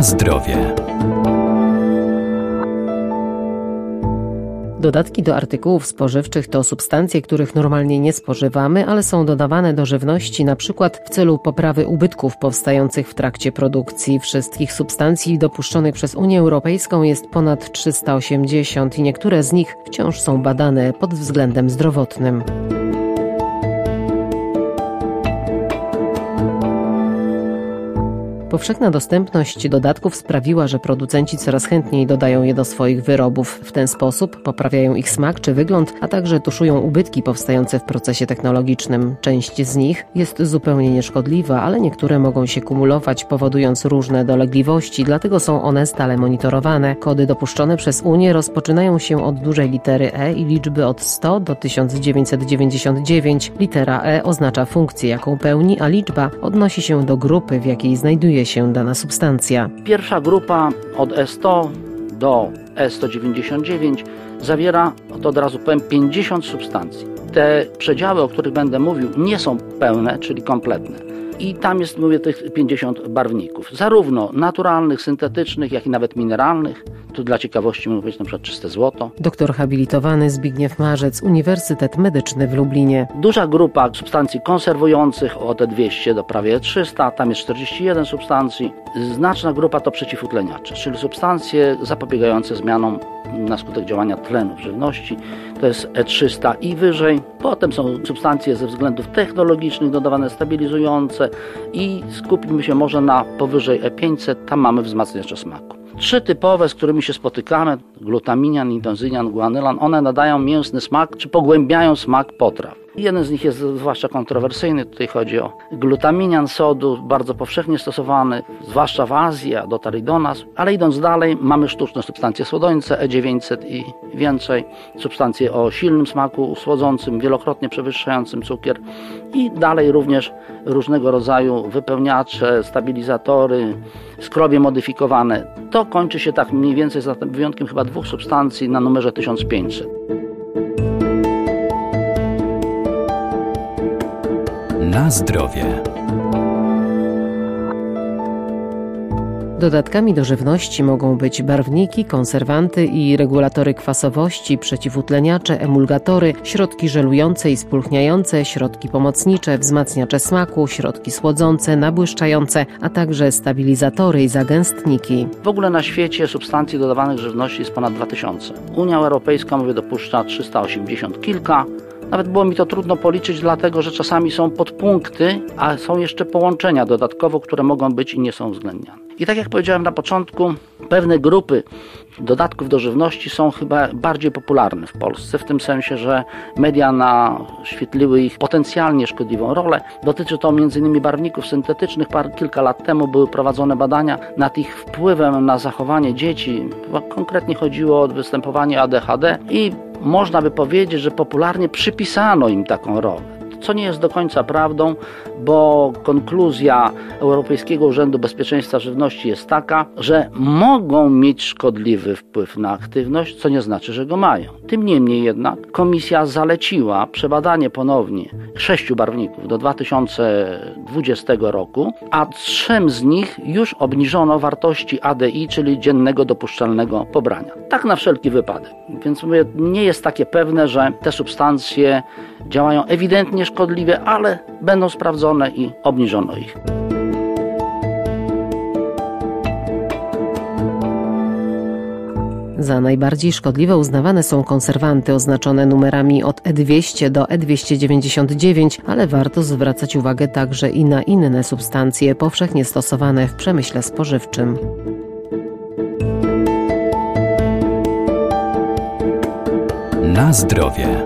Na zdrowie. Dodatki do artykułów spożywczych to substancje, których normalnie nie spożywamy, ale są dodawane do żywności przykład w celu poprawy ubytków powstających w trakcie produkcji. Wszystkich substancji dopuszczonych przez Unię Europejską jest ponad 380 i niektóre z nich wciąż są badane pod względem zdrowotnym. Powszechna dostępność dodatków sprawiła, że producenci coraz chętniej dodają je do swoich wyrobów. W ten sposób poprawiają ich smak czy wygląd, a także tuszują ubytki powstające w procesie technologicznym. Część z nich jest zupełnie nieszkodliwa, ale niektóre mogą się kumulować, powodując różne dolegliwości, dlatego są one stale monitorowane. Kody dopuszczone przez Unię rozpoczynają się od dużej litery E i liczby od 100 do 1999. Litera E oznacza funkcję, jaką pełni, a liczba odnosi się do grupy, w jakiej znajduje się dana substancja. Pierwsza grupa od E100 do E199 zawiera, to od razu powiem, 50 substancji. Te przedziały, o których będę mówił, nie są pełne, czyli kompletne i tam jest, mówię, tych 50 barwników, zarówno naturalnych, syntetycznych, jak i nawet mineralnych. Tu dla ciekawości mogę powiedzieć na przykład czyste złoto. Doktor habilitowany Zbigniew Marzec, Uniwersytet Medyczny w Lublinie. Duża grupa substancji konserwujących od 200 do prawie 300, tam jest 41 substancji. Znaczna grupa to przeciwutleniacze, czyli substancje zapobiegające zmianom na skutek działania tlenu w żywności. To jest E300 i wyżej. Potem są substancje ze względów technologicznych dodawane stabilizujące i skupimy się może na powyżej E500. Tam mamy wzmacniacze smaku. Trzy typowe, z którymi się spotykamy, glutaminian, indozynian, guanylan, one nadają mięsny smak, czy pogłębiają smak potraw. Jeden z nich jest zwłaszcza kontrowersyjny, tutaj chodzi o glutaminian sodu, bardzo powszechnie stosowany, zwłaszcza w Azji, dotarł do nas, ale idąc dalej mamy sztuczne substancje słodońce E900 i więcej, substancje o silnym smaku słodzącym, wielokrotnie przewyższającym cukier. I dalej również różnego rodzaju wypełniacze, stabilizatory, skrobie modyfikowane. To kończy się tak mniej więcej, za wyjątkiem chyba dwóch substancji na numerze 1500. Na zdrowie. Dodatkami do żywności mogą być barwniki, konserwanty i regulatory kwasowości, przeciwutleniacze, emulgatory, środki żelujące i spulchniające, środki pomocnicze, wzmacniacze smaku, środki słodzące, nabłyszczające, a także stabilizatory i zagęstniki. W ogóle na świecie substancji dodawanych żywności jest ponad 2000. Unia Europejska, mówię, dopuszcza 380 kilka. Nawet było mi to trudno policzyć, dlatego że czasami są podpunkty, a są jeszcze połączenia dodatkowo, które mogą być i nie są uwzględniane. I tak jak powiedziałem na początku, pewne grupy dodatków do żywności są chyba bardziej popularne w Polsce, w tym sensie, że media naświetliły ich potencjalnie szkodliwą rolę. Dotyczy to m.in. barwników syntetycznych. Par, kilka lat temu były prowadzone badania nad ich wpływem na zachowanie dzieci. Konkretnie chodziło o występowanie ADHD i można by powiedzieć, że popularnie przypisano im taką rolę co nie jest do końca prawdą, bo konkluzja Europejskiego Urzędu Bezpieczeństwa Żywności jest taka, że mogą mieć szkodliwy wpływ na aktywność, co nie znaczy, że go mają. Tym niemniej jednak komisja zaleciła przebadanie ponownie sześciu barwników do 2020 roku, a trzem z nich już obniżono wartości ADI, czyli dziennego dopuszczalnego pobrania. Tak na wszelki wypadek. Więc mówię, nie jest takie pewne, że te substancje działają ewidentnie szkodliwie, ale będą sprawdzone i obniżono ich. Za najbardziej szkodliwe uznawane są konserwanty oznaczone numerami od E200 do E299, ale warto zwracać uwagę także i na inne substancje powszechnie stosowane w przemyśle spożywczym. Na zdrowie.